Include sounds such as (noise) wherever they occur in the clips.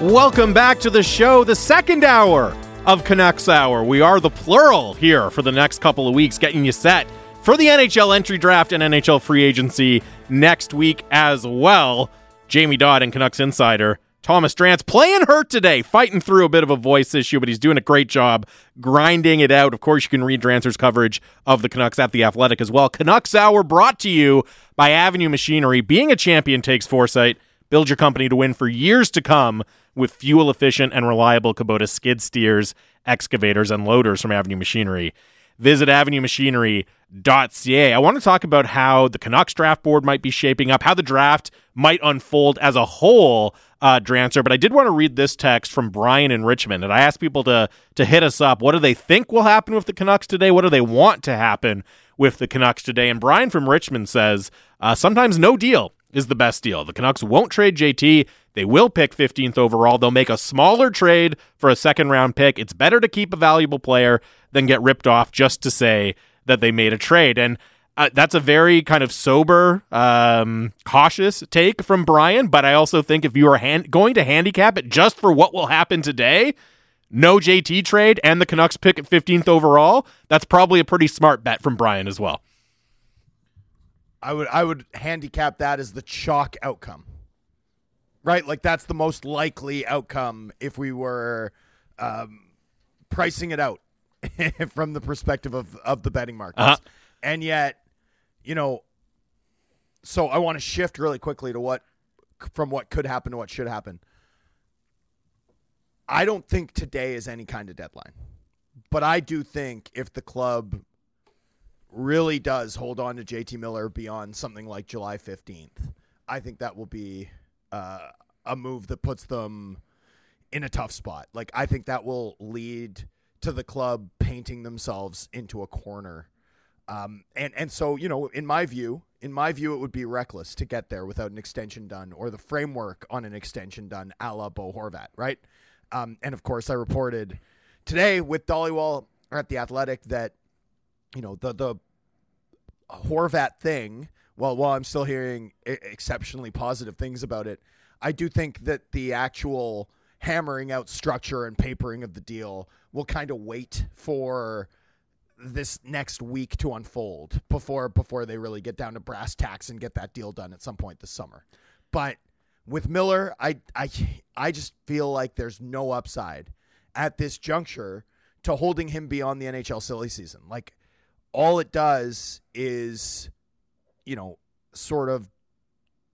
Welcome back to the show, the second hour of Canucks Hour. We are the plural here for the next couple of weeks, getting you set for the NHL entry draft and NHL free agency next week as well. Jamie Dodd and Canucks Insider Thomas Drance playing hurt today, fighting through a bit of a voice issue, but he's doing a great job grinding it out. Of course, you can read Drancer's coverage of the Canucks at The Athletic as well. Canucks Hour brought to you by Avenue Machinery. Being a champion takes foresight. Build your company to win for years to come with fuel efficient and reliable Kubota skid steers, excavators, and loaders from Avenue Machinery. Visit avenuemachinery.ca. I want to talk about how the Canucks draft board might be shaping up, how the draft might unfold as a whole, uh, Drancer. But I did want to read this text from Brian in Richmond, and I asked people to to hit us up. What do they think will happen with the Canucks today? What do they want to happen with the Canucks today? And Brian from Richmond says uh, sometimes no deal is the best deal. The Canucks won't trade JT. They will pick 15th overall. They'll make a smaller trade for a second round pick. It's better to keep a valuable player than get ripped off just to say that they made a trade. And uh, that's a very kind of sober, um, cautious take from Brian. But I also think if you are hand- going to handicap it just for what will happen today, no JT trade and the Canucks pick at 15th overall, that's probably a pretty smart bet from Brian as well. I would I would handicap that as the chalk outcome. Right? Like that's the most likely outcome if we were um, pricing it out (laughs) from the perspective of, of the betting markets. Uh-huh. And yet, you know, so I want to shift really quickly to what from what could happen to what should happen. I don't think today is any kind of deadline. But I do think if the club really does hold on to JT Miller beyond something like July 15th, I think that will be uh, a move that puts them in a tough spot. Like, I think that will lead to the club painting themselves into a corner. Um, and, and so, you know, in my view, in my view, it would be reckless to get there without an extension done or the framework on an extension done a la Bo Horvat, right? Um, and of course, I reported today with Dhaliwal at the Athletic that you know the the Horvat thing. Well, while I'm still hearing exceptionally positive things about it, I do think that the actual hammering out structure and papering of the deal will kind of wait for this next week to unfold before before they really get down to brass tacks and get that deal done at some point this summer. But with Miller, I I I just feel like there's no upside at this juncture to holding him beyond the NHL silly season. Like all it does is, you know, sort of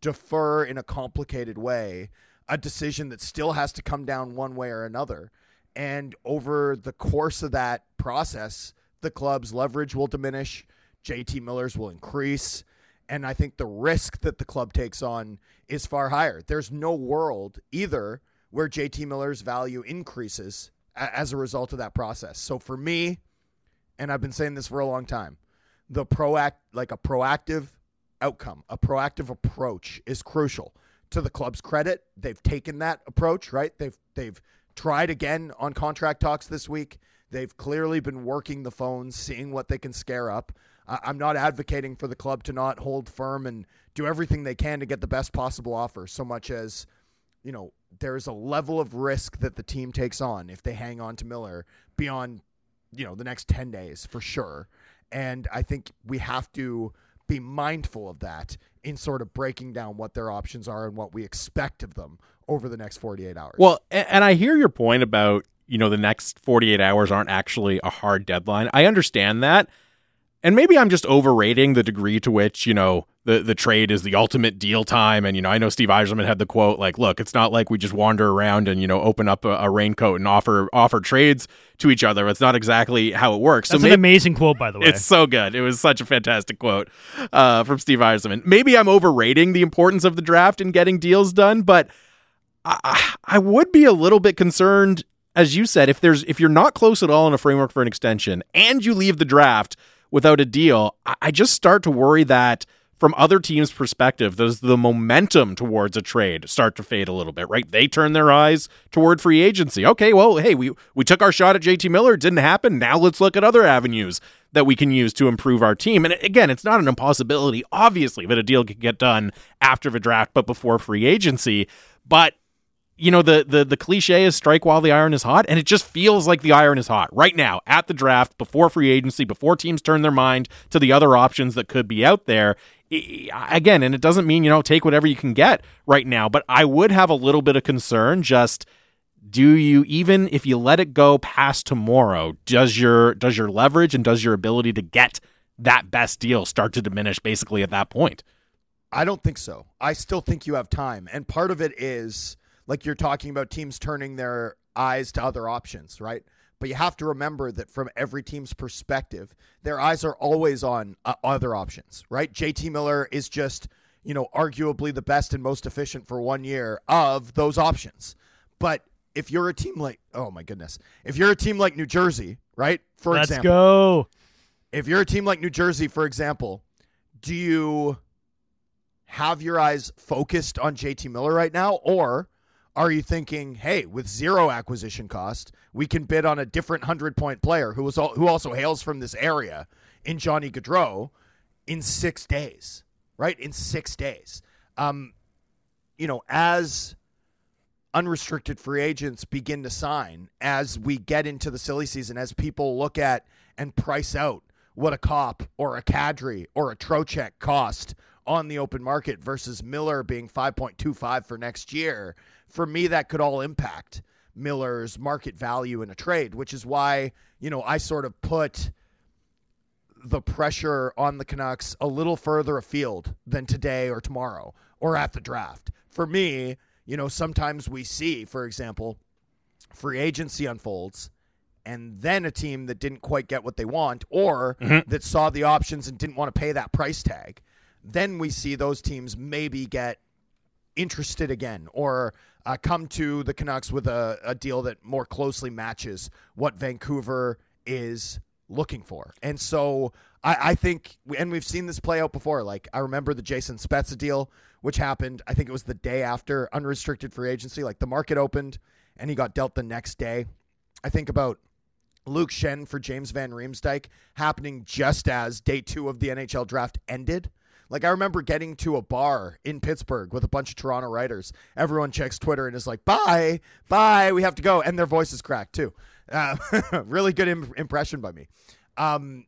defer in a complicated way a decision that still has to come down one way or another. And over the course of that process, the club's leverage will diminish, JT Miller's will increase. And I think the risk that the club takes on is far higher. There's no world either where JT Miller's value increases as a result of that process. So for me, and I've been saying this for a long time, the proact like a proactive outcome, a proactive approach is crucial. To the club's credit, they've taken that approach, right? They've they've tried again on contract talks this week. They've clearly been working the phones, seeing what they can scare up. I'm not advocating for the club to not hold firm and do everything they can to get the best possible offer, so much as, you know, there's a level of risk that the team takes on if they hang on to Miller beyond, you know, the next 10 days for sure. And I think we have to be mindful of that in sort of breaking down what their options are and what we expect of them over the next 48 hours. Well, and I hear your point about, you know, the next 48 hours aren't actually a hard deadline. I understand that. And maybe I'm just overrating the degree to which, you know, the, the trade is the ultimate deal time. And, you know, I know Steve Yzerman had the quote, like, look, it's not like we just wander around and, you know, open up a, a raincoat and offer offer trades to each other. It's not exactly how it works. That's so maybe, an amazing quote, by the way. It's so good. It was such a fantastic quote uh, from Steve Yzerman. Maybe I'm overrating the importance of the draft and getting deals done, but I, I would be a little bit concerned, as you said, if there's if you're not close at all in a framework for an extension and you leave the draft without a deal, I just start to worry that from other teams' perspective, does the momentum towards a trade start to fade a little bit, right? They turn their eyes toward free agency. Okay, well, hey, we, we took our shot at JT Miller. It didn't happen. Now let's look at other avenues that we can use to improve our team. And again, it's not an impossibility, obviously, that a deal can get done after the draft, but before free agency. But you know the the the cliche is strike while the iron is hot and it just feels like the iron is hot right now at the draft before free agency before teams turn their mind to the other options that could be out there again and it doesn't mean you know take whatever you can get right now but I would have a little bit of concern just do you even if you let it go past tomorrow does your does your leverage and does your ability to get that best deal start to diminish basically at that point I don't think so. I still think you have time. And part of it is like you're talking about teams turning their eyes to other options, right? But you have to remember that from every team's perspective, their eyes are always on uh, other options, right? JT Miller is just, you know, arguably the best and most efficient for one year of those options. But if you're a team like, oh my goodness, if you're a team like New Jersey, right? For Let's example, go. If you're a team like New Jersey, for example, do you have your eyes focused on JT Miller right now? Or are you thinking, hey, with zero acquisition cost, we can bid on a different hundred point player who was all, who also hails from this area in Johnny Gaudreau in six days, right? In six days. Um, you know, as unrestricted free agents begin to sign, as we get into the silly season, as people look at and price out what a Copp or a Kadri or a Trocheck cost on the open market versus Miller being 5.25 for next year for me, that could all impact Miller's market value in a trade, which is why, you know, I sort of put the pressure on the Canucks a little further afield than today or tomorrow or at the draft. For me, you know, sometimes we see, for example, free agency unfolds and then a team that didn't quite get what they want or mm-hmm. that saw the options and didn't want to pay that price tag. Then we see those teams maybe get interested again or uh, come to the Canucks with a, a deal that more closely matches what Vancouver is looking for. And so I, I, think, and we've seen this play out before. Like I remember the Jason Spezza deal, which happened, I think it was the day after unrestricted free agency. Like the market opened and he got dealt the next day. I think about Luke Schenn for James Van Riemsdyk happening just as day two of the NHL draft ended. Like I remember getting to a bar in Pittsburgh with a bunch of Toronto writers. Everyone checks Twitter and is like, "Bye, bye, we have to go," and their voices crack too. Uh, (laughs) really good Im- impression by me. Um,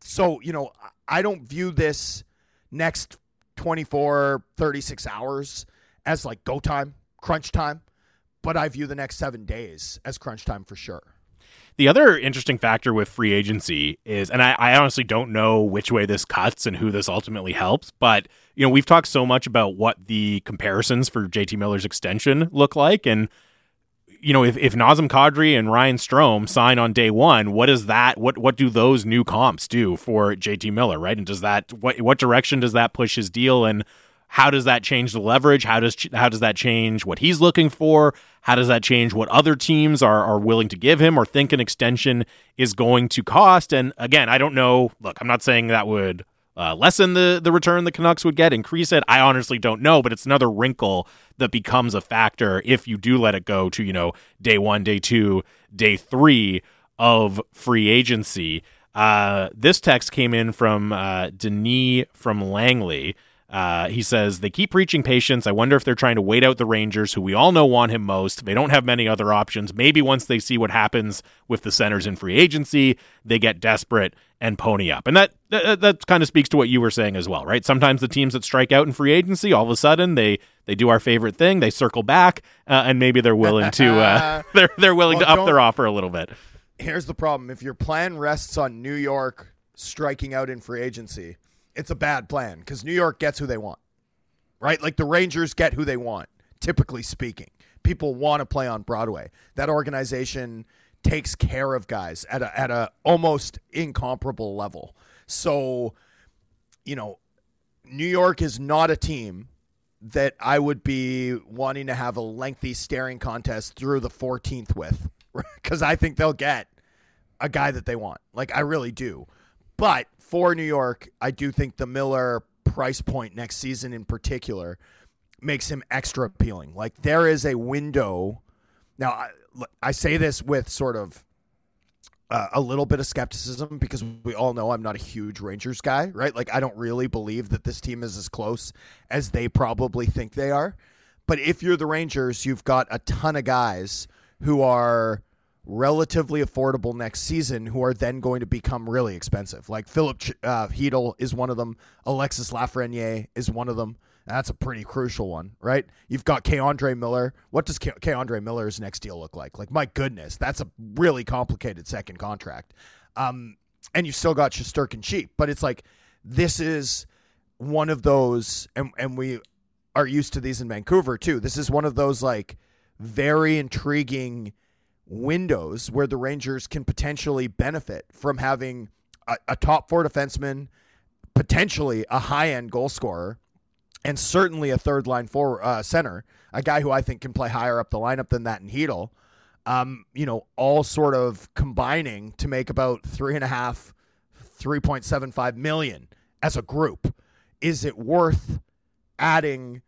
so you know, I don't view this next 24, 36 hours as like go time, crunch time, but I view the next seven days as crunch time for sure. The other interesting factor with free agency is, and I, I, honestly don't know which way this cuts and who this ultimately helps, but you know we've talked so much about what the comparisons for JT Miller's extension look like, and you know if, if Nazem Kadri and Ryan Strome sign on day one, what is that? What what do those new comps do for JT Miller, right? And does that what what direction does that push his deal and how does that change the leverage? How does how does that change what he's looking for? How does that change what other teams are are willing to give him or think an extension is going to cost? And again, I don't know. Look, I'm not saying that would uh, lessen the the return the Canucks would get, increase it. I honestly don't know, but it's another wrinkle that becomes a factor if you do let it go to you know day one, day two, day three of free agency. Uh, this text came in from uh, Denis from Langley. Uh, he says they keep preaching patience. I wonder if they're trying to wait out the Rangers, who we all know want him most. They don't have many other options. Maybe once they see what happens with the centers in free agency, they get desperate and pony up. And that, that that kind of speaks to what you were saying as well, right? Sometimes the teams that strike out in free agency, all of a sudden they they do our favorite thing, they circle back, uh, and maybe they're willing to uh, (laughs) (laughs) they're they're willing well, to up their offer a little bit. Here's the problem: if your plan rests on New York striking out in free agency it's a bad plan because New York gets who they want, right? Like the Rangers get who they want, typically speaking. People want to play on Broadway. That organization takes care of guys at a at a almost incomparable level. So, you know, New York is not a team that I would be wanting to have a lengthy staring contest through the 14th with (laughs) because I think they'll get a guy that they want. Like I really do. But for New York, I do think the Miller price point next season in particular makes him extra appealing. Like there is a window. Now, I, I say this with sort of uh, a little bit of skepticism because we all know I'm not a huge Rangers guy, right? Like I don't really believe that this team is as close as they probably think they are. But if you're the Rangers, you've got a ton of guys who are relatively affordable next season who are then going to become really expensive. Like Philip uh, is one of them. Alexis Lafreniere is one of them. That's a pretty crucial one, right? You've got K'Andre Miller. What does K'Andre Miller's next deal look like? Like, my goodness, that's a really complicated second contract. Um, and you've still got Shesterkin cheap, but it's like this is one of those, and and we are used to these in Vancouver too. This is one of those like very intriguing windows where the Rangers can potentially benefit from having a, a top four defenseman, potentially a high end goal scorer, and certainly a third line for uh, center, a guy who I think can play higher up the lineup than that in Chytil. Um, you know, all sort of combining to make about three and a half, three point seven five million as a group. Is it worth adding,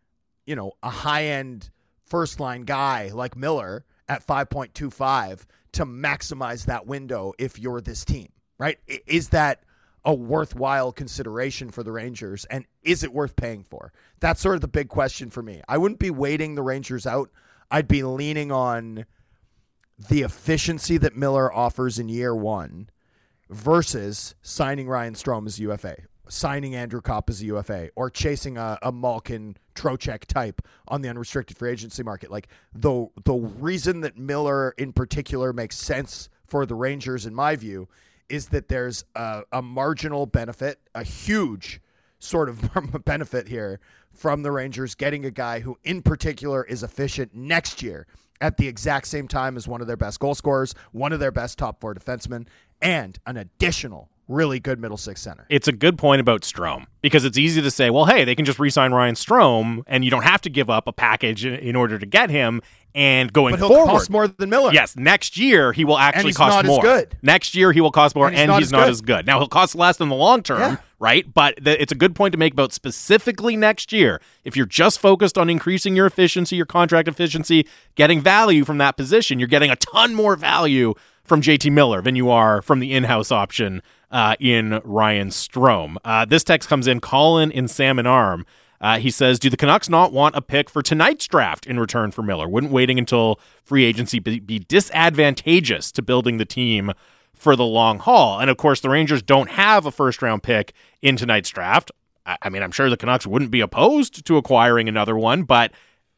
you know, a high end first line guy like Miller at 5.25 to maximize that window if you're this team, right? Is that a worthwhile consideration for the Rangers and is it worth paying for? That's sort of the big question for me. I wouldn't be waiting the Rangers out. I'd be leaning on the efficiency that Miller offers in year 1 versus signing Ryan Strome as UFA signing Andrew Copp as a UFA or chasing a, a Malkin Trocheck type on the unrestricted free agency market. Like the the reason that Miller in particular makes sense for the Rangers, in my view, is that there's a, a marginal benefit, a huge sort of (laughs) benefit here from the Rangers getting a guy who, in particular, is efficient next year at the exact same time as one of their best goal scorers, one of their best top four defensemen, and an additional really good middle six center. It's a good point about Strome because it's easy to say, well, hey, they can just re-sign Ryan Strome, and you don't have to give up a package in order to get him. And going but he'll forward, cost more than Miller. Yes, next year he will actually he's cost not as more. good. Next year he will cost more, And he's and not he's as not good. as good. Now he'll cost less in the long term, Yeah. right? But th- it's a good point to make about specifically next year. If you're just focused on increasing your efficiency, your contract efficiency, getting value from that position, you're getting a ton more value from JT Miller than you are from the in-house option uh, in Ryan Strome. Uh, this text comes in, Colin in Salmon Arm. Uh, he says, "Do the Canucks not want a pick for tonight's draft in return for Miller? Wouldn't waiting until free agency be, be disadvantageous to building the team for the long haul?" And of course, the Rangers don't have a first round pick in tonight's draft. I, I mean, I'm sure the Canucks wouldn't be opposed to acquiring another one, but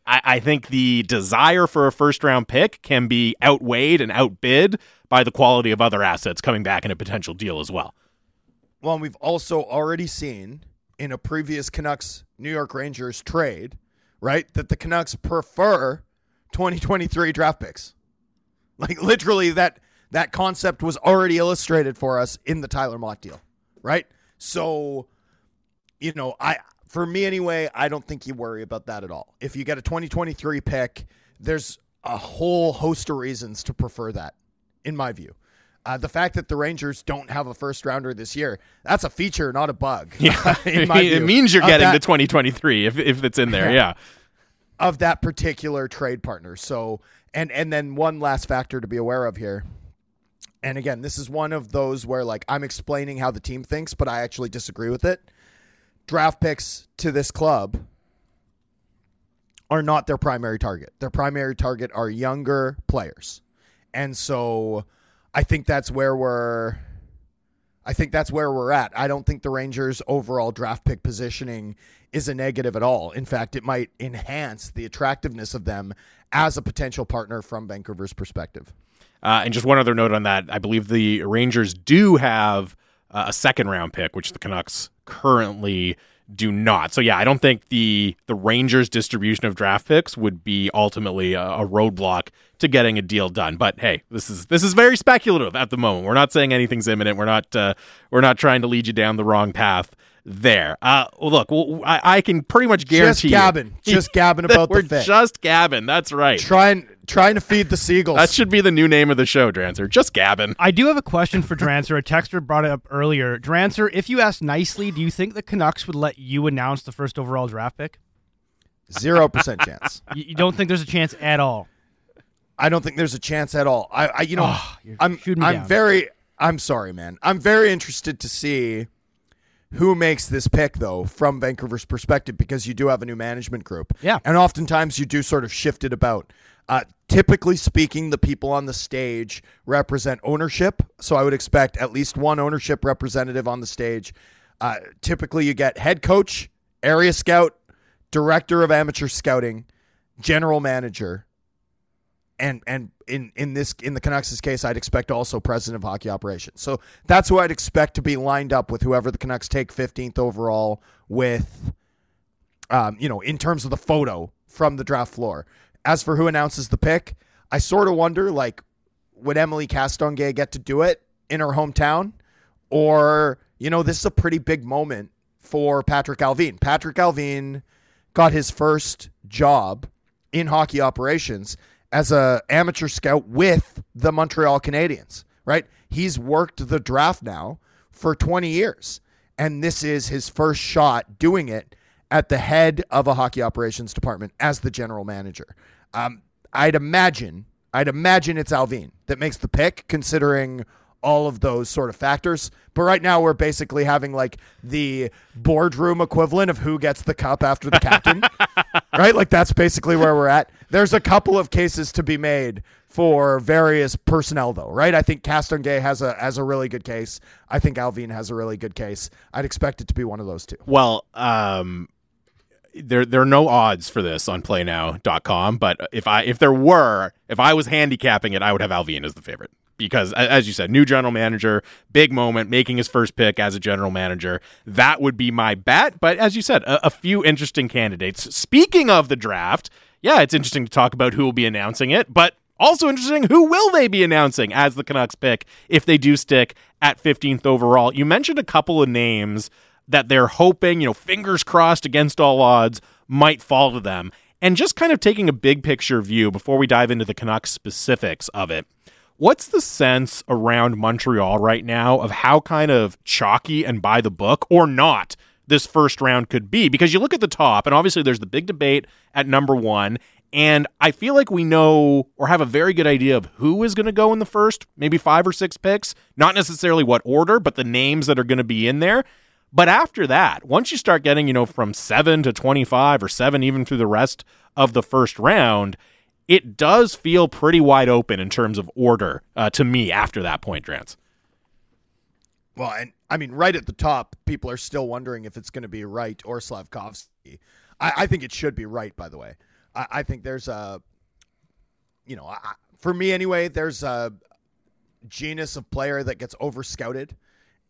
I, I think the desire for a first round pick can be outweighed and outbid by the quality of other assets coming back in a potential deal as well. Well, we've also already seen in a previous Canucks New York Rangers trade, right, that the Canucks prefer 2023 draft picks. Like literally that that concept was already illustrated for us in the Tyler Motte deal, right? So, you know, I for me anyway, I don't think you worry about that at all. If you get a 2023 pick, there's a whole host of reasons to prefer that, in my view. Uh, the fact that the Rangers don't have a first rounder this year, that's a feature, not a bug. (laughs) Yeah, (laughs) in my (laughs) it means you're getting that- the 2023 if if it's in there. Yeah. of that particular trade partner. So, and and then one last factor to be aware of here. And again, this is one of those where like I'm explaining how the team thinks, but I actually disagree with it. Draft picks to this club are not their primary target. Their primary target are younger players. And so I think that's where we're I think that's where we're at. I don't think the Rangers' overall draft pick positioning is a negative at all. In fact, it might enhance the attractiveness of them as a potential partner from Vancouver's perspective. Uh, and just one other note on that, I believe the Rangers do have uh, a second round pick, which the Canucks currently do not. So yeah, I don't think the the Rangers distribution of draft picks would be ultimately a, a roadblock to getting a deal done. But hey, this is this is very speculative at the moment. We're not saying anything's imminent. We're not uh, we're not trying to lead you down the wrong path there. Uh, look, well, I, I can pretty much Just guarantee you- gabbing, (laughs) just gabbing about we're the fit. just gabbing. That's right. trying trying to feed the seagulls. That should be the new name of the show, Drancer. Just gabbing. I do have a question for Drancer. A texter brought it up earlier. Drancer, if you asked nicely, do you think the Canucks would let you announce the first overall draft pick? Zero percent chance. (laughs) You, you don't think there's a chance at all? I don't think there's a chance at all. I, I you know, Oh, I'm I'm down. very I'm sorry, man. I'm very interested to see who makes this pick though from Vancouver's perspective because you do have a new management group. Yeah. And oftentimes you do sort of shift it about. Uh, typically speaking, the people on the stage represent ownership. So I would expect at least one ownership representative on the stage. Uh, typically, you get head coach, area scout, director of amateur scouting, general manager, and and in in this in the Canucks' case, I'd expect also president of hockey operations. So that's who I'd expect to be lined up with whoever the Canucks take 15th overall with. Um, you know, in terms of the photo from the draft floor. As for who announces the pick, I sort of wonder like, would Emily Castonguay get to do it in her hometown, or you know, this is a pretty big moment for Patrik Allvin. Patrik Allvin got his first job in hockey operations as a amateur scout with the Montreal Canadiens, right? He's worked the draft now for 20 years and this is his first shot doing it at the head of a hockey operations department as the general manager. Um, I'd imagine, I'd imagine it's Allvin that makes the pick, considering all of those sort of factors. But right now, we're basically having like the boardroom equivalent of who gets the cup after the captain, (laughs) right? Like that's basically where we're at. There's a couple of cases to be made for various personnel, though, right? I think Castonguay has a has a really good case. I think Allvin has a really good case. I'd expect it to be one of those two. Well, um, there there are no odds for this on playnow.com, but if I if there were, if I was handicapping it, I would have Allvin as the favorite because as you said, new general manager, big moment, making his first pick as a general manager. That would be my bet, but as you said, a, a few interesting candidates. Speaking of the draft, yeah, it's interesting to talk about who will be announcing it, but also interesting, who will they be announcing as the Canucks pick if they do stick at 15th overall? You mentioned a couple of names that they're hoping, you know, fingers crossed against all odds, might fall to them. And just kind of taking a big picture view before we dive into the Canucks specifics of it. What's the sense around Montreal right now of how kind of chalky and by the book or not this first round could be? Because you look at the top, and obviously there's the big debate at number one. And I feel like we know or have a very good idea of who is going to go in the first, maybe five or six picks. Not necessarily what order, but the names that are going to be in there. But after that, once you start getting, you know, from 7 to 25 or 7 even through the rest of the first round, it does feel pretty wide open in terms of order uh, to me after that point, Drance. Well, and I mean, right at the top, people are still wondering if it's going to be Wright or Slavkovsky. I, I, think it should be Wright, by the way. I, I think there's a, you know, I, for me anyway, there's a genus of player that gets over scouted.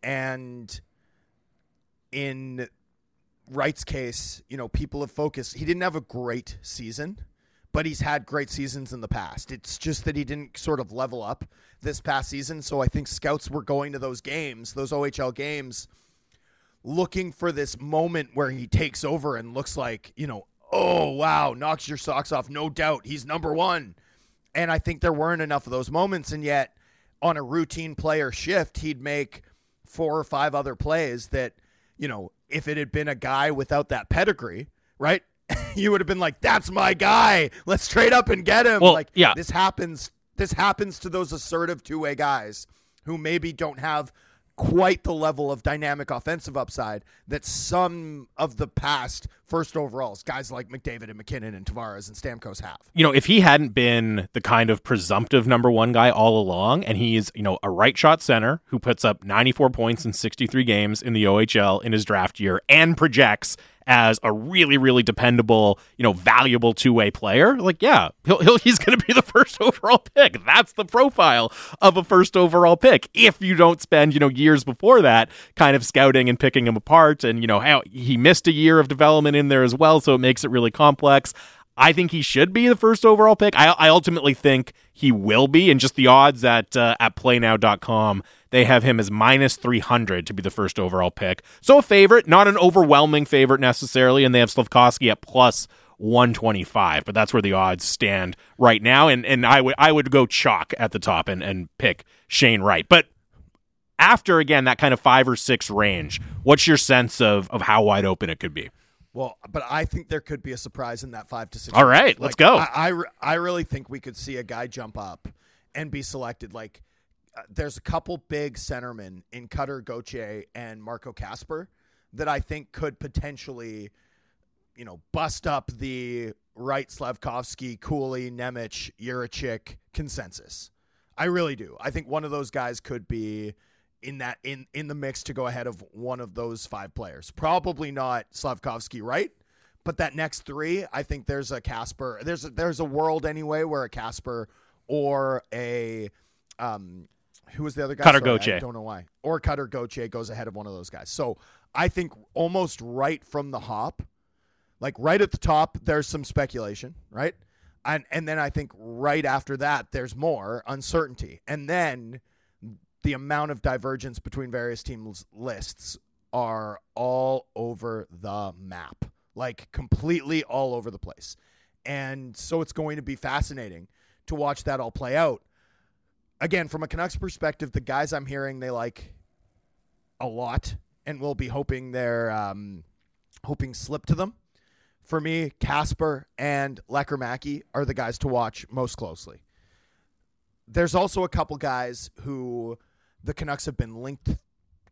And in Wright's case, you know, people have focused. He didn't have a great season, but he's had great seasons in the past. It's just that he didn't sort of level up this past season. So I think scouts were going to those games, those OHL games, looking for this moment where he takes over and looks like, you know, oh, wow, knocks your socks off. No doubt. He's number one. And I think there weren't enough of those moments. And yet, on a routine player shift, he'd make four or five other plays that – you know, if it had been a guy without that pedigree, right? (laughs) you would have been like, "That's my guy. Let's trade up and get him." Well, like, yeah. this happens. This happens to those assertive two-way guys who maybe don't have quite the level of dynamic offensive upside that some of the past first overalls, guys like McDavid and MacKinnon and Tavares and Stamkos have. You know, if he hadn't been the kind of presumptive number one guy all along, and he's, you know, a right shot center who puts up 94 points in 63 games in the OHL in his draft year and projects as a really, really dependable, you know, valuable two way player, like, yeah, he'll, he'll he's going to be the (laughs) first overall pick. That's the profile of a first overall pick. If you don't spend, you know, years before that kind of scouting and picking him apart, and, you know, how he missed a year of development in there as well, so it makes it really complex. I think he should be the first overall pick. I, I ultimately think he will be, and just the odds at uh, at playnow.com, they have him as minus 300 to be the first overall pick. So a favorite, not an overwhelming favorite necessarily, and they have Slavkovsky at plus 125, but that's where the odds stand right now. And and I would I would go chalk at the top and, and pick Shane Wright. But after again that kind of five or six range, what's your sense of of how wide open it could be? Well, but I think there could be a surprise in that five to six. All right, let's go. I, I, I really think we could see a guy jump up and be selected. Like, uh, there's a couple big centermen in Cutter Gauthier and Marco Kasper that I think could potentially, you know, bust up the right Slavkovsky, Cooley, Nemec, Jiricek consensus. I really do. I think one of those guys could be in that in in the mix to go ahead of one of those five players. Probably not Slavkovsky, right? But that next three, I think there's a Kasper. There's a, there's a world anyway where a Kasper or a um, who was the other guy? Cutter Sorry, Gauthier. I don't know why. Or Cutter Gauthier goes ahead of one of those guys. So I think almost right from the hop, like right at the top, there's some speculation, right? And and then I think right after that, there's more uncertainty, and then the amount of divergence between various teams' lists are all over the map, like completely all over the place. And so it's going to be fascinating to watch that all play out. Again, from a Canucks perspective, the guys I'm hearing they like a lot, and we'll be hoping they're um, hoping slip to them. For me, Kasper and Lecker are the guys to watch most closely. There's also a couple guys who the Canucks have been linked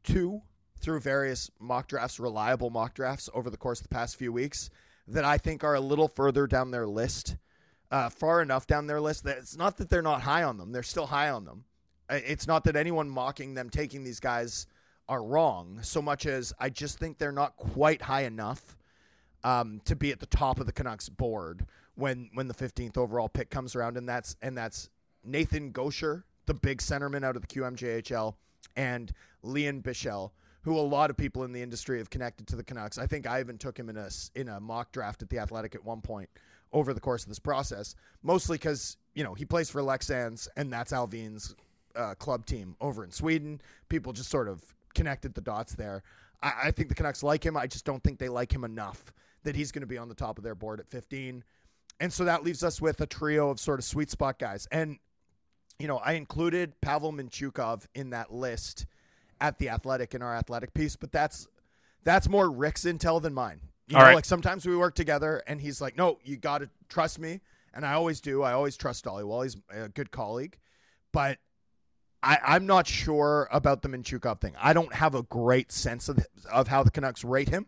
to through various mock drafts, reliable mock drafts over the course of the past few weeks that I think are a little further down their list, uh, far enough down their list that it's not that they're not high on them; they're still high on them. It's not that anyone mocking them taking these guys are wrong, so much as I just think they're not quite high enough um, to be at the top of the Canucks board when when the 15th overall pick comes around, and that's and that's Nathan Gaucher, the big centerman out of the QMJHL, and Lian Bichsel, who a lot of people in the industry have connected to the Canucks. I think I even took him in a in a mock draft at the Athletic at one point over the course of this process, mostly because you know he plays for Leksands, and that's Allvin's uh, club team over in Sweden. People just sort of connected the dots there. I, I think the Canucks like him. I just don't think they like him enough that he's going to be on the top of their board at 15. And so that leaves us with a trio of sort of sweet spot guys. And, you know, I included Pavel Mintyukov in that list at the athletic in our athletic piece, but that's that's more Rick's intel than mine. You All know, right. like sometimes we work together and he's like, No, you gotta trust me. And I always do. I always trust Dhaliwal. He's a good colleague. But I, I'm not sure about the Mintyukov thing. I don't have a great sense of of how the Canucks rate him.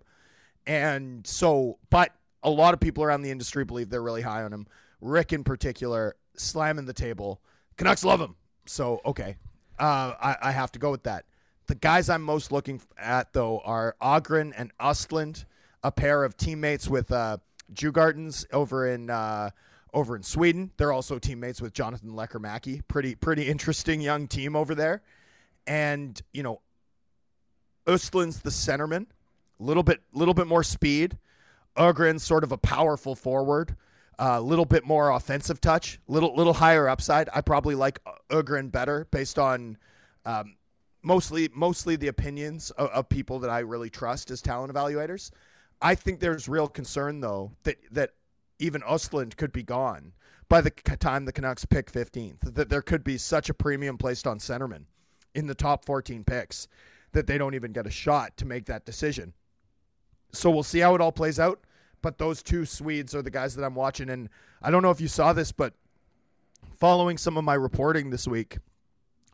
And so, but a lot of people around the industry believe they're really high on him. Rick, in particular, slamming the table. Canucks love him. So, okay. Uh, I, I have to go with that. The guys I'm most looking at, though, are Ogren and Östlund, a pair of teammates with uh, Djurgårdens over in uh, over in Sweden. They're also teammates with Jonathan Lecker Pretty pretty interesting young team over there. And you know, Östlund's the centerman, a little bit little bit more speed. Ogren's sort of a powerful forward, a little bit more offensive touch, little little higher upside. I probably like Ogren better based on um, mostly mostly the opinions of, of people that I really trust as talent evaluators. I think there's real concern though that that even Östlund could be gone by the time the Canucks pick 15th. That there could be such a premium placed on centerman in the top 14 picks that they don't even get a shot to make that decision. So we'll see how it all plays out. But those two Swedes are the guys that I'm watching. And I don't know if you saw this, but following some of my reporting this week,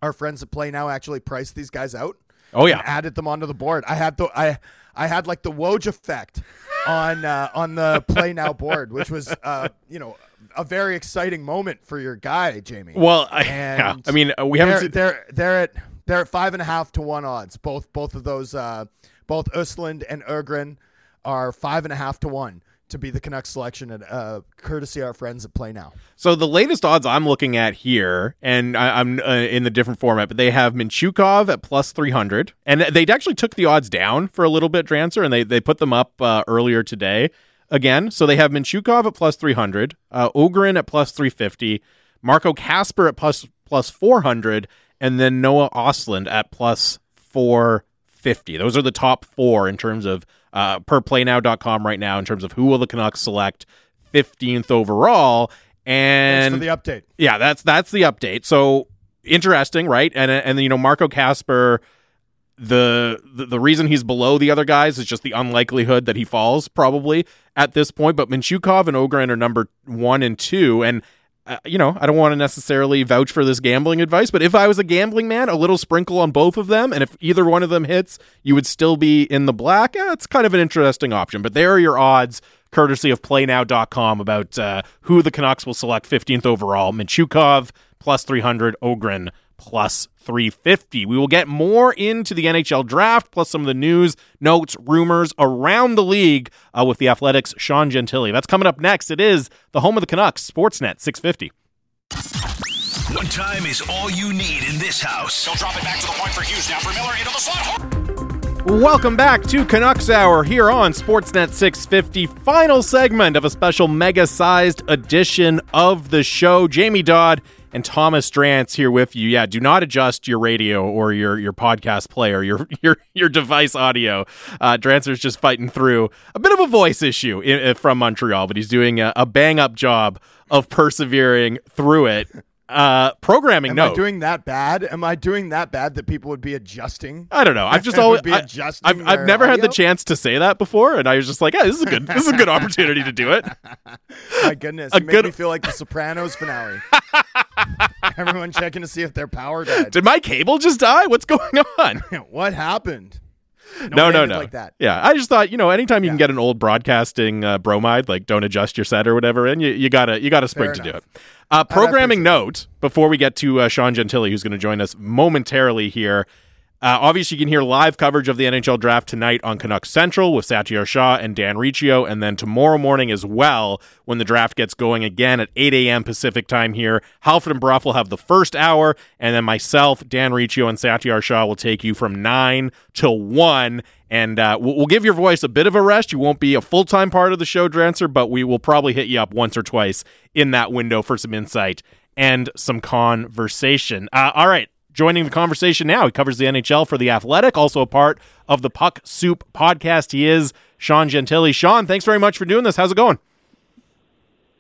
our friends at Play Now actually priced these guys out. Oh yeah. and added them onto the board. I had the I I had like the Woj effect on uh, on the Play Now board, which was uh, you know a very exciting moment for your guy, Jamie. Well, I, yeah. I mean, uh, we haven't they're, seen. they're they're at they're at five and a half to one odds. Both both of those uh, both Östlund and Ogren are five and a half to one to be the Canucks selection at uh, courtesy our friends at Play Now. So the latest odds I'm looking at here, and I, I'm uh, in the different format, but they have Mintyukov at plus 300, and they actually took the odds down for a little bit, Drancer, and they they put them up uh, earlier today again. So they have Mintyukov at plus 300, uh, Ogren at plus 350, Marco Kasper at plus plus 400, and then Noah Östlund at plus 450. Those are the top four in terms of uh, per playnow.com right now in terms of who will the Canucks select 15th overall. Thanks And for the update. yeah, that's that's the update. So interesting, right? And and you know Marco Kasper, the, the the reason he's below the other guys is just the unlikelihood that he falls probably at this point. But Mintyukov and Ogren are number one and two, and you know, I don't want to necessarily vouch for this gambling advice, but if I was a gambling man, a little sprinkle on both of them, and if either one of them hits, you would still be in the black. Eh, it's kind of an interesting option, but there are your odds, courtesy of PlayNow.com, about uh, who the Canucks will select 15th overall. Mintyukov plus 300, Ogren plus 350. We will get more into the NHL draft, plus some of the news, notes, rumors around the league uh, with the Athletics' Sean Gentille. That's coming up next. It is the home of the Canucks, Sportsnet 650. One time is all you need in this house. He'll drop it back to the point for Hughes now for Miller into the slot. Welcome back to Canucks Hour here on Sportsnet 650. Final segment of a special mega sized edition of the show. Jamie Dodd and Thomas Drance here with you. Yeah, do not adjust your radio or your your podcast player, your (laughs) your your device audio. Uh, Drancer's just fighting through a bit of a voice issue in, from Montreal, but he's doing a, a bang up job of persevering through it. Uh, programming no. Am note. I doing that bad? Am I doing that bad that people would be adjusting? I don't know. I've just (laughs) always be I, adjusting I've, I've never had the chance to say that before, and I was just like, yeah, this is a good this is a good opportunity to do it. (laughs) My goodness, A make good- me feel like the Sopranos finale. (laughs) Everyone checking to see if their power died. Did my cable just die? What's going on? what happened? No, no, no. Like that. Yeah, I just thought you know, anytime you can get an old broadcasting uh, bromide, like don't adjust your set or whatever, and you, you gotta you gotta spring Fair to do it. Uh, programming note before we get to uh, Sean Gentille, who's going to join us momentarily here. Uh, obviously, you can hear live coverage of the NHL draft tonight on Canucks Central with Satiar Shah and Dan Riccio, and then tomorrow morning as well when the draft gets going again at 8 a.m. Pacific time here. Halford and Brough will have the first hour, and then myself, Dan Riccio, and Satiar Shah will take you from 9 till 1. And uh, we'll, we'll give your voice a bit of a rest. You won't be a full time part of the show, Drancer, but we will probably hit you up once or twice in that window for some insight and some conversation. Uh, all right. Joining the conversation now, he covers the NHL for The Athletic, also a part of the Puck Soup podcast. He is Sean Gentille. Sean, thanks very much for doing this. How's it going?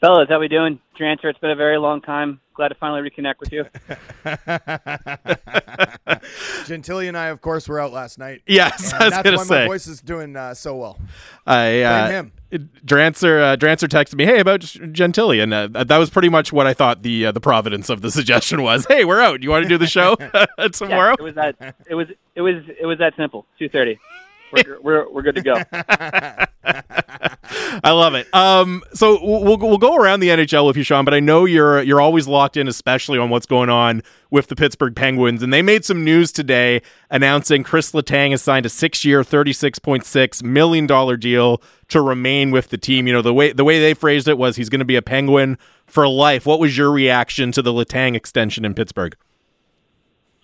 Fellas, how we doing? Drancer, it's been a very long time. Glad to finally reconnect with you. (laughs) Gentille and I, of course, were out last night. Yes, And I was that's going why to say. my voice is doing uh, so well. I uh, him. Drancer uh, Drancer texted me, "Hey, about Gentille," and uh, that was pretty much what I thought the uh, the providence of the (laughs) suggestion was. Hey, we're out. You want to do the show (laughs) tomorrow? Yeah, it was that. It was. It was. It was that simple. Two thirty. We're, we're we're good to go. I love it. Um, so we'll we'll go around the NHL with you, Sean, but I know you're you're always locked in, especially on what's going on with the Pittsburgh Penguins, and they made some news today announcing Chris Letang has signed a six-year, thirty-six point six million dollar deal to remain with the team. You know the way the way they phrased it was he's going to be a Penguin for life. What was your reaction to the Letang extension in Pittsburgh?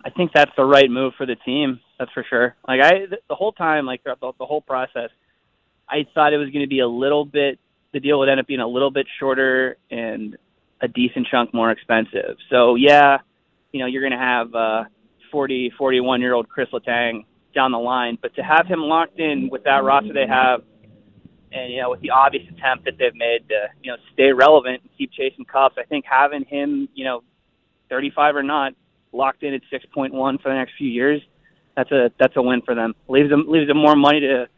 I think that's the right move for the team. That's for sure. Like I, the whole time, like the, the whole process, I thought it was going to be a little bit. The deal would end up being a little bit shorter and a decent chunk more expensive. So yeah, you know, you're going to have uh, 40, 41 year old Chris Letang down the line, but to have him locked in with that roster they have, and you know, with the obvious attempt that they've made to you know stay relevant and keep chasing cups, I think having him, you know, 35 or not, locked in at 6.1 for the next few years, that's a that's a win for them. Leaves them leaves them more money to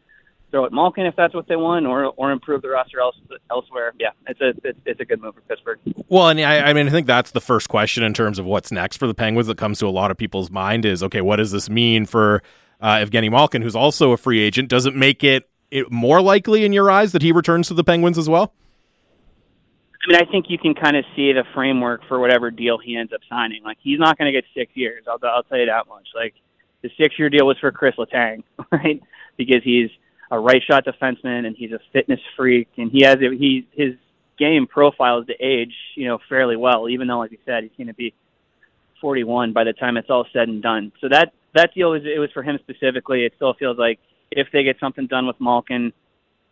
throw at Malkin if that's what they want, or or improve the roster else, elsewhere. Yeah, it's a it's, it's a good move for Pittsburgh. Well, and I, I mean, I think that's the first question in terms of what's next for the Penguins that comes to a lot of people's mind is okay, what does this mean for uh, Evgeny Malkin, who's also a free agent? Does it make it, it more likely in your eyes that he returns to the Penguins as well? I mean, I think you can kind of see the framework for whatever deal he ends up signing. Like, he's not going to get six years. I'll, I'll tell you that much. Like, the six-year deal was for Chris Letang, (laughs) right? Because he's a right-shot defenseman and he's a fitness freak, and he has he his game profiles to age, you know, fairly well. Even though, like you said, he's going to be 41 by the time it's all said and done. So that that deal was it was for him specifically. It still feels like if they get something done with Malkin,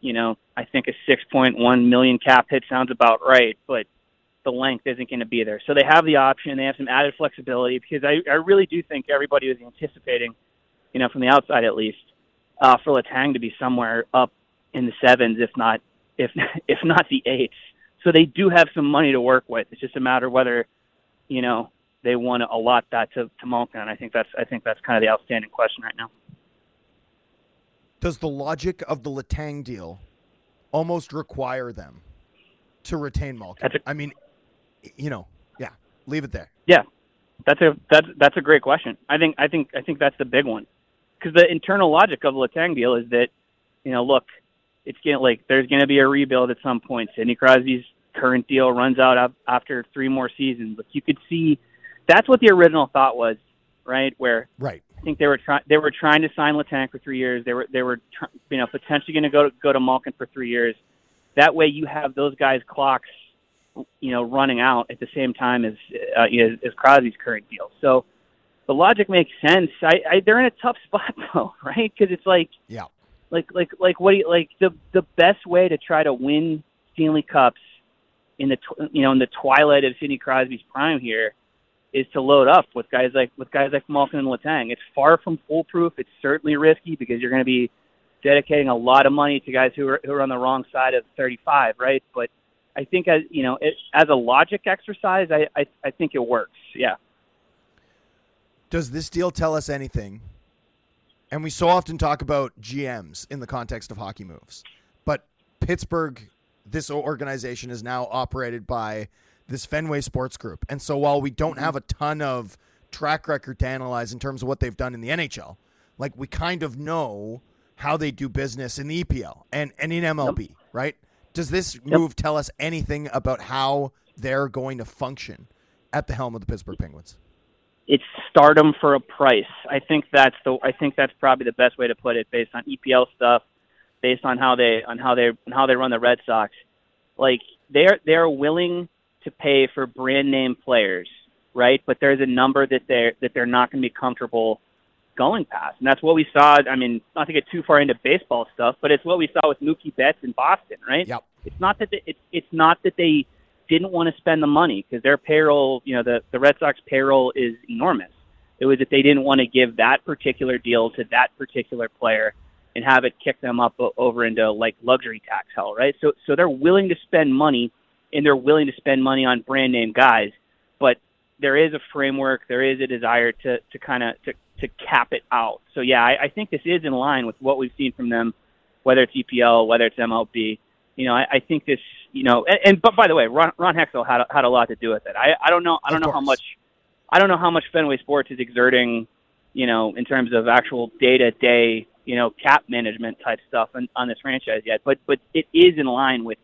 you know, I think a 6.1 million cap hit sounds about right, but the length isn't going to be there. So they have the option. They have some added flexibility because I, I really do think everybody was anticipating, you know, from the outside at least, uh, for Letang to be somewhere up in the sevens, if not if (laughs) if not the eights. So they do have some money to work with. It's just a matter of whether, you know, they want to allot that to, to Malkin. I think that's I think that's kind of the outstanding question right now. Does the logic of the Letang deal almost require them to retain Malkin? A- I mean, you know, yeah, leave it there. Yeah, that's a that's that's a great question. I think I think I think that's the big one because the internal logic of the Letang deal is that you know look, it's getting like there's going to be a rebuild at some point. Sidney Crosby's current deal runs out after three more seasons. But you could see that's what the original thought was, right? Where Right. I think they were trying they were trying to sign Letang for three years. They were they were tr- you know potentially going to go to go to Malkin for three years. That way you have those guys' clocks you know running out at the same time as uh, you know, as Crosby's current deal. So the logic makes sense. I, I they're in a tough (laughs) spot though, right? Because it's like Yeah. like like like what do you, like the the best way to try to win Stanley Cups in the tw- you know in the twilight of Sidney Crosby's prime here is to load up with guys like with guys like Malkin and Letang. It's far from foolproof. It's certainly risky because you're going to be dedicating a lot of money to guys who are who are on the wrong side of 35, right? But I think as you know, it, as a logic exercise, I, I I think it works. Yeah. Does this deal tell us anything? And we so often talk about GMs in the context of hockey moves, but Pittsburgh, this organization is now operated by this Fenway Sports Group. And so while we don't mm-hmm. have a ton of track record to analyze in terms of what they've done in the NHL, like we kind of know how they do business in the EPL and, and in MLB, right? Does this move tell us anything about how they're going to function at the helm of the Pittsburgh Penguins? It's stardom for a price. I think that's the I think that's probably the best way to put it based on EPL stuff, based on how they on how they on how they run the Red Sox. Like they're they're willing to pay for brand name players, right? But there's a number that they're that they're not going to be comfortable going past. And that's what we saw, I mean, not to get too far into baseball stuff, but it's what we saw with Mookie Betts in Boston, right? Yep. It's not that they, it's it's not that they didn't want to spend the money because their payroll, you know, the the Red Sox payroll is enormous. It was that they didn't want to give that particular deal to that particular player and have it kick them up over into like luxury tax hell, right? So so they're willing to spend money and they're willing to spend money on brand name guys, but there is a framework, there is a desire to to kind of to to cap it out. So yeah, I, I think this is in line with what we've seen from them, whether it's EPL, whether it's MLB. You know, I, I think this, you know, and, and but by the way, Ron, Ron Hextall had a, had a lot to do with it. I I don't know I don't Of know how much I don't know how much Fenway Sports is exerting, you know, in terms of actual day to day, you know, cap management type stuff on, on this franchise yet. But but it is in line with,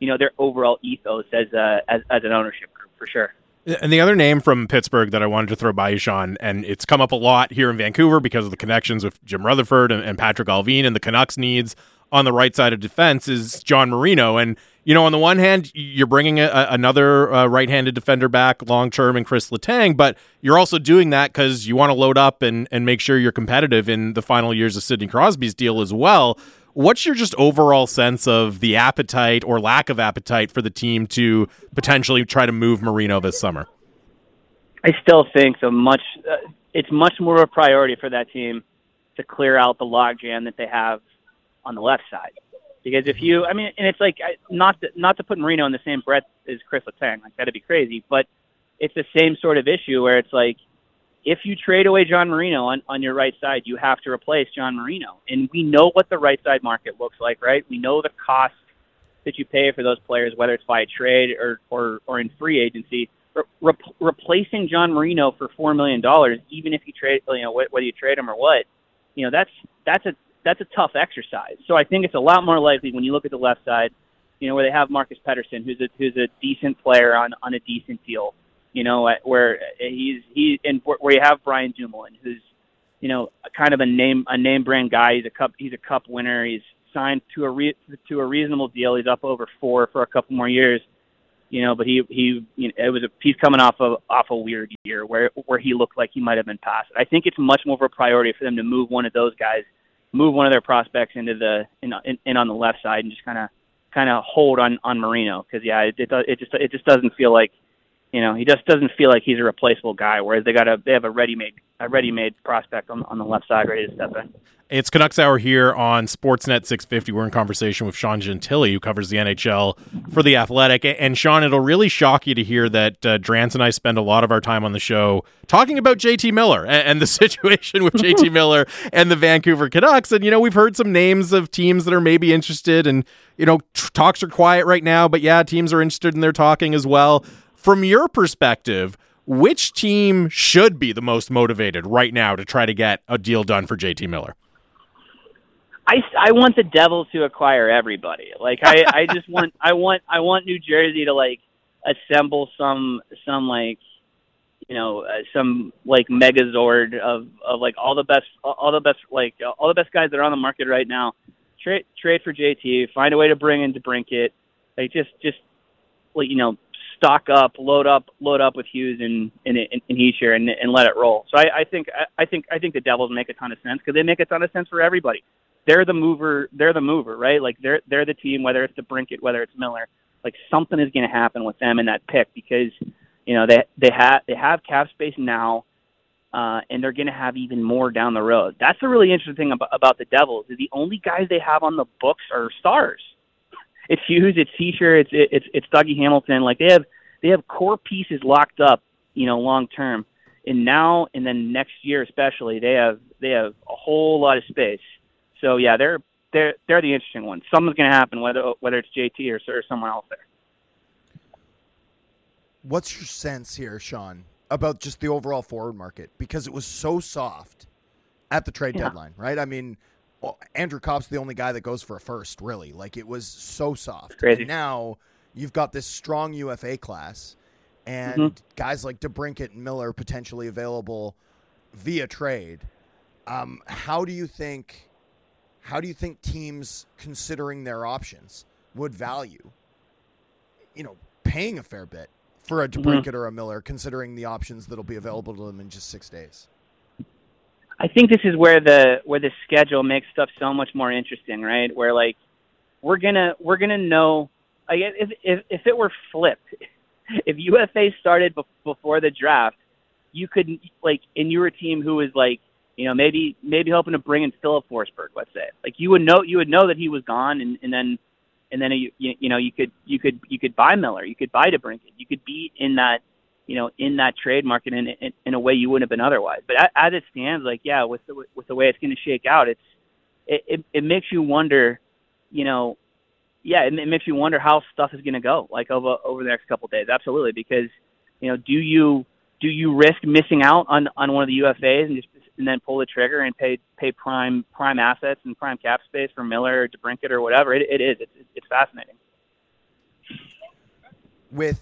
you know, their overall ethos as a as, as an ownership group for sure. And the other name from Pittsburgh that I wanted to throw by you, Sean, and it's come up a lot here in Vancouver because of the connections with Jim Rutherford and, and Patrik Allvin and the Canucks needs on the right side of defense is John Marino. And, you know, on the one hand, you're bringing a, another uh, right handed defender back long term in Chris Letang, but you're also doing that because you want to load up and, and make sure you're competitive in the final years of Sidney Crosby's deal as well. What's your just overall sense of the appetite or lack of appetite for the team to potentially try to move Marino this summer? I still think the much uh, it's much more of a priority for that team to clear out the logjam that they have on the left side. Because if you, I mean, and it's like not to, not to put Marino in the same breath as Chris Letang, like that'd be crazy. But it's the same sort of issue where it's like if you trade away John Marino on, on your right side, you have to replace John Marino. And we know what the right side market looks like, right? We know the cost that you pay for those players, whether it's by trade or, or, or in free agency. Re- rep- replacing John Marino for four million dollars, even if you trade, you know, whether you trade him or what, you know, that's that's a that's a tough exercise. So I think it's a lot more likely when you look at the left side, you know, where they have Marcus Pettersson, who's a who's a decent player on on a decent deal, you know, where he's he and where you have Brian Dumoulin, who's you know kind of a name a name brand guy. He's a cup he's a cup winner. He's signed to a re, to a reasonable deal. He's up over four for a couple more years. You know, but he he you know, it was a he's coming off of off a weird year where where he looked like he might have been past. I think it's much more of a priority for them to move one of those guys, move one of their prospects into the in, in, in on the left side and just kind of kind of hold on on Marino. Because yeah, it, it it just it just doesn't feel like you know he just doesn't feel like he's a replaceable guy. Whereas they got a they have a ready made a ready made prospect on on the left side ready to step in. It's Canucks Hour here on Sportsnet 650. We're in conversation with Sean Gentille, who covers the NHL for The Athletic. And Sean, it'll really shock you to hear that uh, Drance and I spend a lot of our time on the show talking about JT Miller and, and the (laughs) situation with JT (laughs) Miller and the Vancouver Canucks. And, you know, we've heard some names of teams that are maybe interested, and, you know, t- talks are quiet right now, but yeah, teams are interested and they're talking as well. From your perspective, which team should be the most motivated right now to try to get a deal done for JT Miller? I, I want the Devils to acquire everybody. Like I, I (laughs) just want I want I want New Jersey to like assemble some some like you know uh, some like megazord of of like all the best all the best like all the best guys that are on the market right now. Trade trade for JT. Find a way to bring in DeBrincat. Like just just like you know stock up, load up, load up with Hughes and and, and, and Hischier and and let it roll. So I, I think I, I think I think the Devils make a ton of sense because they make a ton of sense for everybody they're the mover. They're the mover, right? Like they're they're the team. Whether it's DeBrincat, whether it's Miller, like something is going to happen with them in that pick because you know they they have they have cap space now, uh, and they're going to have even more down the road. That's the really interesting thing about, about the Devils is the only guys they have on the books are stars. It's Hughes, it's Hischier, it's it's it's Dougie Hamilton. Like they have they have core pieces locked up, you know, long term. And now and then next year especially, they have they have a whole lot of space so yeah, they're they're they're the interesting ones. Something's going to happen whether whether it's JT or, or someone else there. What's your sense here, Sean, about just the overall forward market? Because it was so soft at the trade Yeah. deadline, right? I mean, Andrew Copp's the only guy that goes for a first, really. Like it was so soft. Crazy. And now you've got this strong UFA class, and Mhm. guys like DeBrincat and Miller potentially available via trade. Um, how do you think? How do you think teams, considering their options, would value? You know, paying a fair bit for a DeBrincat or a Miller, considering the options that'll be available to them in just six days. I think this is where the where the schedule makes stuff so much more interesting, right? Where like we're gonna we're gonna know. I guess if if if it were flipped, (laughs) if UFA started bef- before the draft, you could like, and you were a team who was like, you know, maybe maybe hoping to bring in Filip Forsberg, let's say, like you would know you would know that he was gone, and and then and then you you, you know you could you could you could buy Miller, you could buy DeBrincat, you could be in that you know in that trade market in in, in a way you wouldn't have been otherwise. But as it stands, like yeah, with the with the way it's going to shake out, it's it, it it makes you wonder, you know, yeah, it, it makes you wonder how stuff is going to go like over over the next couple of days. Absolutely, because you know, do you do you risk missing out on on one of the UFAs and just and then pull the trigger and pay pay prime prime assets and prime cap space for Miller or DeBrincat or whatever? It, it is. It's it's fascinating. with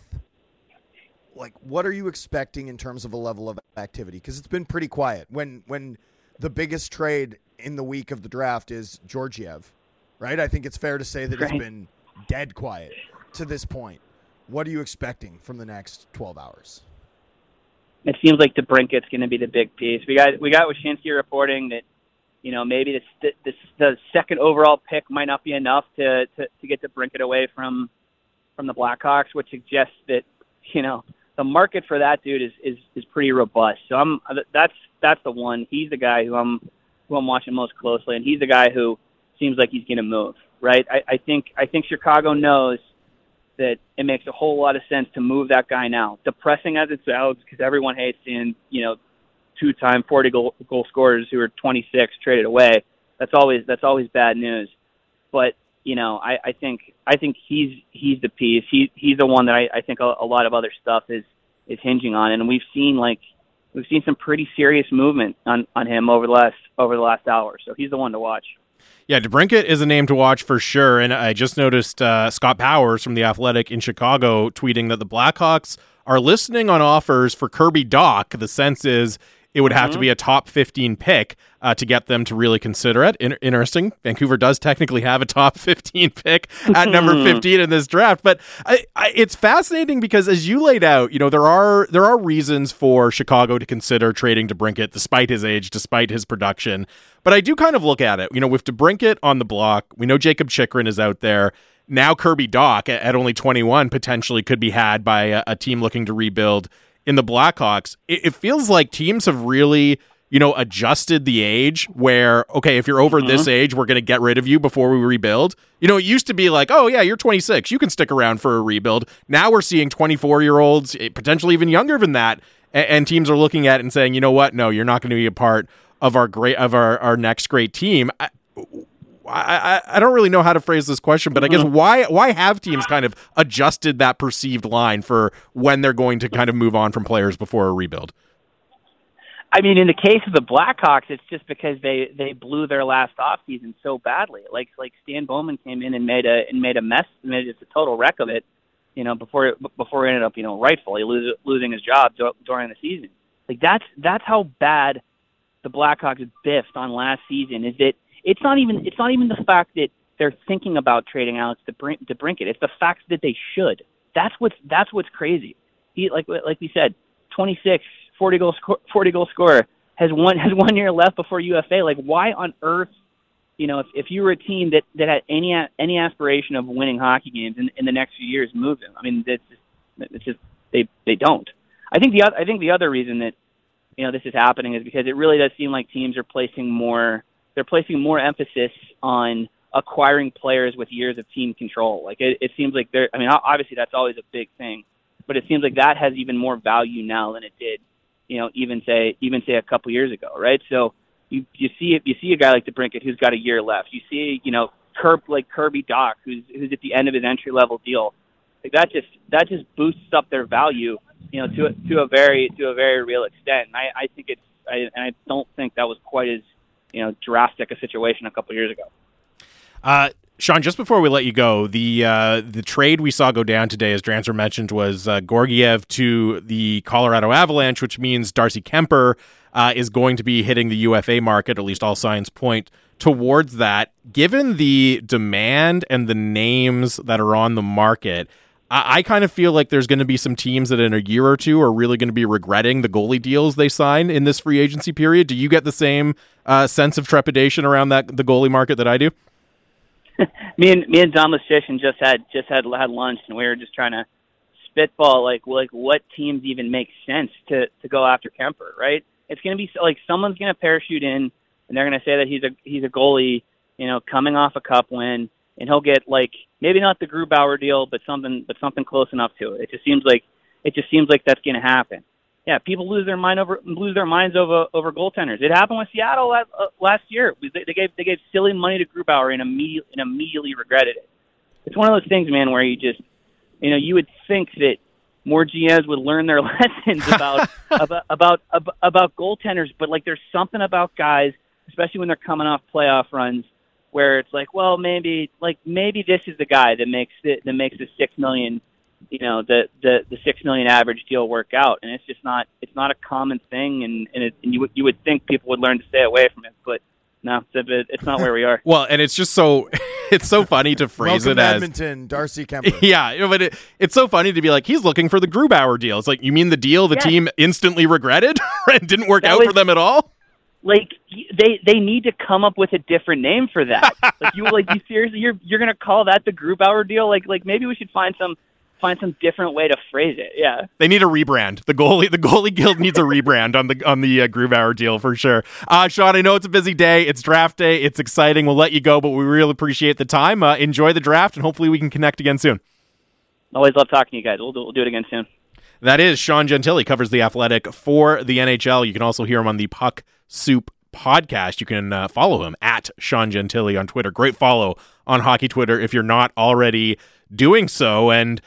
like what are you expecting in terms of a level of activity? Because it's been pretty quiet. When when the biggest trade in the week of the draft is Georgiev right? I think it's fair to say that it's been dead quiet to this point. What are you expecting from the next 12 hours? It seems like DeBrincat's going to be the big piece. We got we got Wyshynski reporting that you know maybe the the, the second overall pick might not be enough to to, to get DeBrincat away from from the Blackhawks, which suggests that you know the market for that dude is is is pretty robust. So I'm uh, that's that's the one. He's the guy who I'm who I'm watching most closely, and he's the guy who seems like he's going to move. Right? I, I think I think Chicago knows that it makes a whole lot of sense to move that guy now. Depressing as it sounds, because everyone hates seeing you know two-time 40 goal, goal scorers who are 26 traded away. That's always that's always bad news. But you know, I, I think I think he's he's the piece. He he's the one that I, I think a, a lot of other stuff is is hinging on, and we've seen like we've seen some pretty serious movement on on him over the last over the last hour. So he's the one to watch. Yeah, DeBrincat is a name to watch for sure. And I just noticed uh, Scott Powers from The Athletic in Chicago tweeting that the Blackhawks are listening on offers for Kirby Dach. The sense is it would have to be a top 15 pick uh, to get them to really consider it. In- interesting. Vancouver does technically have a top (laughs) 15 pick at number (laughs) 15 in this draft, but I, I, it's fascinating because as you laid out, you know there are there are reasons for Chicago to consider trading DeBrincat despite his age, despite his production. But I do kind of look at it, you know, with DeBrincat on the block, we know Jakob Chychrun is out there. Now Kirby Dach at, at only 21 potentially could be had by a, a team looking to rebuild in the Blackhawks. It, it feels like teams have really, you know, adjusted the age where, okay, if you're over this age, we're going to get rid of you before we rebuild. You know, it used to be like, oh, yeah, you're 26. You can stick around for a rebuild. Now we're seeing 24 year olds, eh, potentially even younger than that. And teams are looking at it and saying, you know what? No, you're not going to be a part of our great of our, our next great team. I, I, I don't really know how to phrase this question, but I Mm-hmm. guess why why have teams kind of adjusted that perceived line for when they're going to kind of move on from players before a rebuild? I mean, in the case of the Blackhawks, it's just because they they blew their last offseason so badly. Like like Stan Bowman came in and made a and made a mess, made just a total wreck of it. You know, before before he ended up, you know, rightfully lose, losing his job dur- during the season. Like that's that's how bad the Blackhawks biffed on last season. Is that it's not even it's not even the fact that they're thinking about trading Alex to bring DeBrincat. It's the fact that they should. That's what's that's what's crazy. He like like we said, 26, 40 goal score, 40 goal scorer has one (laughs) has one year left before UFA. Like why on earth, you know, if if you were a team that that had any any aspiration of winning hockey games in, in the next few years, move him. I mean, that's just, it's just they they don't. I think the I think the other reason that you know this is happening is because it really does seem like teams are placing more they're placing more emphasis on acquiring players with years of team control. Like it, it seems like they're I mean obviously that's always a big thing, but it seems like that has even more value now than it did, you know, even say even say a couple years ago, right? So you you see it you see a guy like DeBrincat who's got a year left. You see, you know, Kerb like Kirby Dach who's who's at the end of his entry level deal. Like that just that just boosts up their value, you know, to a, to a very to a very real extent. And I, I think it's I, and I don't think that was quite as you know drastic a situation a couple years ago. Uh, Sean, just before we let you go, the uh, the trade we saw go down today, as Drancer mentioned, was uh, Georgiev to the Colorado Avalanche, which means Darcy Kuemper uh, is going to be hitting the UFA market. At least all signs point towards that. Given the demand and the names that are on the market, I, I kind of feel like there's going to be some teams that in a year or two are really going to be regretting the goalie deals they sign in this free agency period. Do you get the same uh, sense of trepidation around that the goalie market that I do? (laughs) me and me and Dom Luszczyszyn just had just had had lunch, and we were just trying to spitball like like what teams even make sense to to go after Kuemper, right? It's going to be like someone's going to parachute in, and they're going to say that he's a he's a goalie, you know, coming off a cup win, and he'll get like maybe not the Grubauer deal, but something but something close enough to it. It just seems like it just seems like that's going to happen. Yeah, people lose their mind over lose their minds over over goaltenders. It happened with Seattle last, uh, last year. They, they gave they gave silly money to Grubauer and immediately and immediately regretted it. It's one of those things, man, where you just you know you would think that more GMs would learn their (laughs) lessons about (laughs) about about ab- about goaltenders, but like there's something about guys, especially when they're coming off playoff runs, where it's like, well, maybe like maybe this is the guy that makes the, that makes the six million, you know, the the the six million average deal work out, and it's just not it's not a common thing, and and, it, and you would you would think people would learn to stay away from it, but no, it's, a- it's not where we are. (laughs) Well, and it's just so (laughs) it's so funny to phrase Welcome it to as Edmonton, Darcy Kuemper. (laughs) yeah, you know, but it, it's so funny to be like he's looking for the Grubauer deal. It's like you mean the deal the Yeah. team instantly regretted and didn't work That out was- for them at all. Like they they need to come up with a different name for that. (laughs) like you like you seriously you're you're gonna call that the Grubauer deal? Like like maybe we should find some find some different way to phrase it. Yeah. They need a rebrand. The goalie the goalie guild needs a rebrand on the on the uh, Grubauer deal for sure. Uh, Sean, I know it's a busy day. It's draft day. It's exciting. We'll let you go, but we really appreciate the time. Uh, enjoy the draft, and hopefully we can connect again soon. Always love talking to you guys. We'll do, we'll do it again soon. That is Sean Gentille covers the Athletic for the NHL. You can also hear him on the Puck Soup podcast. You can uh, follow him at Sean Gentille on Twitter. Great follow on Hockey Twitter if you're not already doing so. And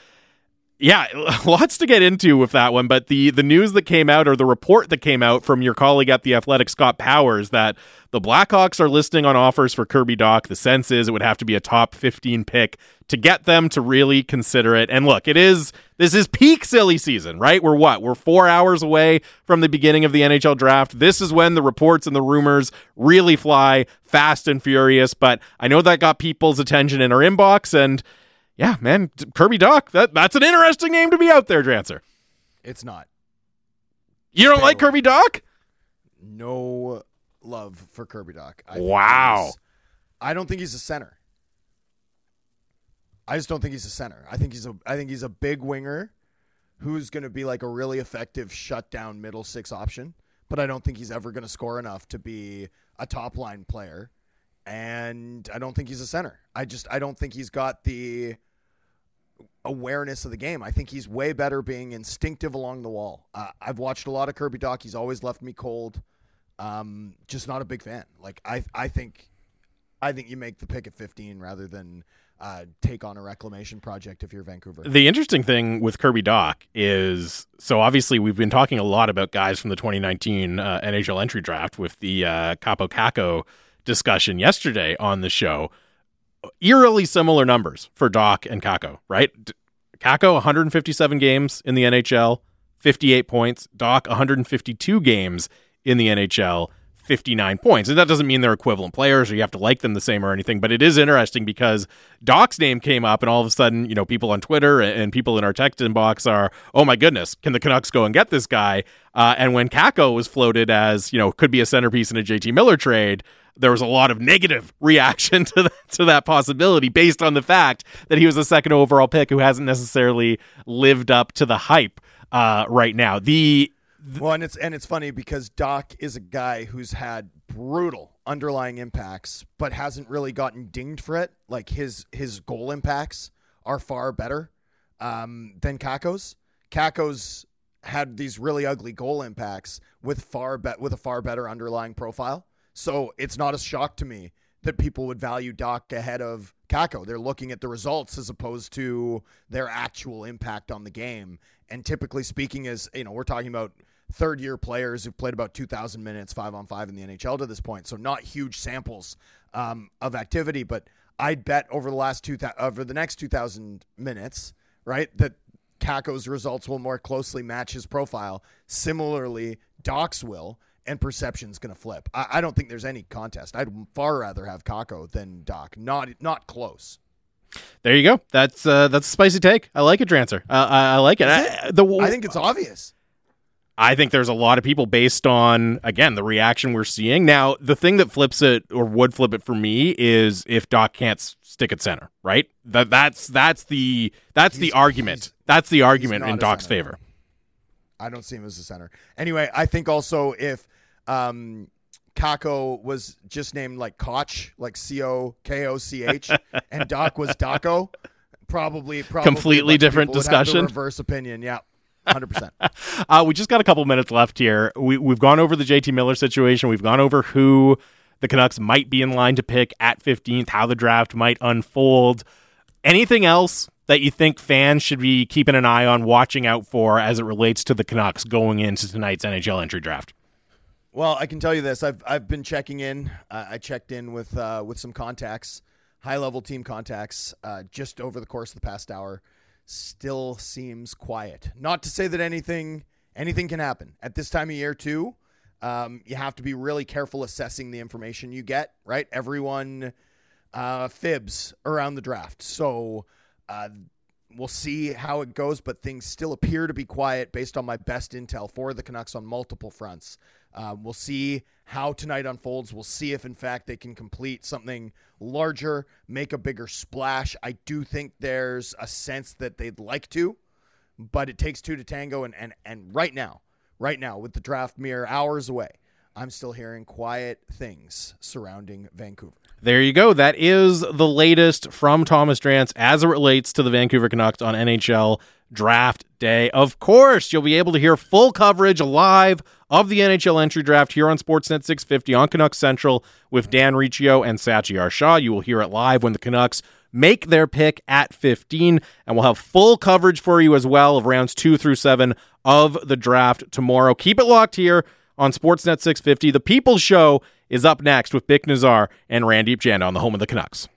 yeah, (laughs) lots to get into with that one. But the the news that came out, or the report that came out from your colleague at the Athletic, Scott Powers, that the Blackhawks are listing on offers for Kirby Dach. The sense is it would have to be a top 15 pick to get them to really consider it. And look, it is this is peak silly season, right? We're what? We're four hours away from the beginning of the NHL draft. This is when the reports and the rumors really fly fast and furious. But I know that got people's attention in our inbox and yeah, man, Kirby Dach, that that's an interesting name to be out there, Drancer. It's not. You don't like Kirby Dach? No love for Kirby Dach. I Wow. I don't think he's a center. I just don't think he's a center. I think he's a I think he's a big winger who's going to be like a really effective shutdown middle six option, but I don't think he's ever going to score enough to be a top line player. And I don't think he's a center. I just I don't think he's got the awareness of the game. I think he's way better being instinctive along the wall. Uh, I've watched a lot of Kirby Dach. He's always left me cold. Um, just not a big fan. Like I, I think I think you make the pick at 15 rather than uh, take on a reclamation project if you're Vancouver. The interesting thing with Kirby Dach is so obviously we've been talking a lot about guys from the 2019 uh, NHL entry draft with the uh, Kaapo Kakko discussion yesterday on the show. Eerily similar numbers for Dach and Kakko, right? Kakko 157 games in the NHL, 58 points. Dach 152 games in the NHL, 59 points. And that doesn't mean they're equivalent players or you have to like them the same or anything, but it is interesting because Dach's name came up and all of a sudden, you know, people on Twitter and people in our text inbox are, oh my goodness, can the Canucks go and get this guy? Uh, and when Kakko was floated as, you know, could be a centerpiece in a JT Miller trade, there was a lot of negative (laughs) reaction to that, to that possibility based on the fact that he was a second overall pick who hasn't necessarily lived up to the hype uh, right now. The well, and it's and it's funny because Dach is a guy who's had brutal underlying impacts, but hasn't really gotten dinged for it. Like his his goal impacts are far better um, than Kakko's. Kakko's had these really ugly goal impacts with far bet with a far better underlying profile. So it's not a shock to me that people would value Dach ahead of Kakko. They're looking at the results as opposed to their actual impact on the game. And typically speaking, as you know, we're talking about third year players who've played about 2,000 minutes five on five in the NHL to this point. So not huge samples um, of activity, but I'd bet over the last two over the next 2,000 minutes, right, that Kakko's results will more closely match his profile. Similarly, Dach's will, and perception's going to flip. I, I, don't think there's any contest. I'd far rather have Kakko than Dach. Not not close. There you go. That's uh, that's a spicy take. I like it, Drancer. Uh, I, I, like it. I, the, I think it's obvious. I think there's a lot of people based on again the reaction we're seeing. Now, the thing that flips it or would flip it for me is if Dach can't stick at center, right? That that's that's the that's he's, the argument. That's the argument in Dach's center. favor. I don't see him as a center. Anyway, I think also if um Kakko was just named like Koch, like C O K O C H, (laughs) and Dach was Daco, probably probably completely different discussion. reverse opinion, yeah. Hundred percent. (laughs) Uh, we just got a couple minutes left here. We, we've gone over the JT Miller situation. We've gone over who the Canucks might be in line to pick at 15th, how the draft might unfold. Anything else that you think fans should be keeping an eye on, watching out for as it relates to the Canucks going into tonight's NHL entry draft? Well, I can tell you this: I've I've been checking in. Uh, I checked in with uh, with some contacts, high level team contacts, uh, just over the course of the past hour still seems quiet. Not to say that anything anything can happen at this time of year too. Um, you have to be really careful assessing the information you get. Right, everyone uh, fibs around the draft, so uh, we'll see how it goes. But things still appear to be quiet based on my best intel for the Canucks on multiple fronts. Uh, we'll see how tonight unfolds. We'll see if, in fact, they can complete something larger, make a bigger splash. I do think there's a sense that they'd like to, but it takes two to tango. And, and, and right now, right now, with the draft mere hours away, I'm still hearing quiet things surrounding Vancouver. There you go. That is the latest from Thomas Drance as it relates to the Vancouver Canucks on NHL draft day. Of course, you'll be able to hear full coverage live of the NHL entry draft here on Sportsnet 650 on Canucks Central with Dan Riccio and Satiar Shah. You will hear it live when the Canucks make their pick at 15, and we'll have full coverage for you as well of rounds two through seven of the draft tomorrow. Keep it locked here on Sportsnet 650. The People's Show is up next with Bik Nizzar and Randip Janda on the home of the Canucks.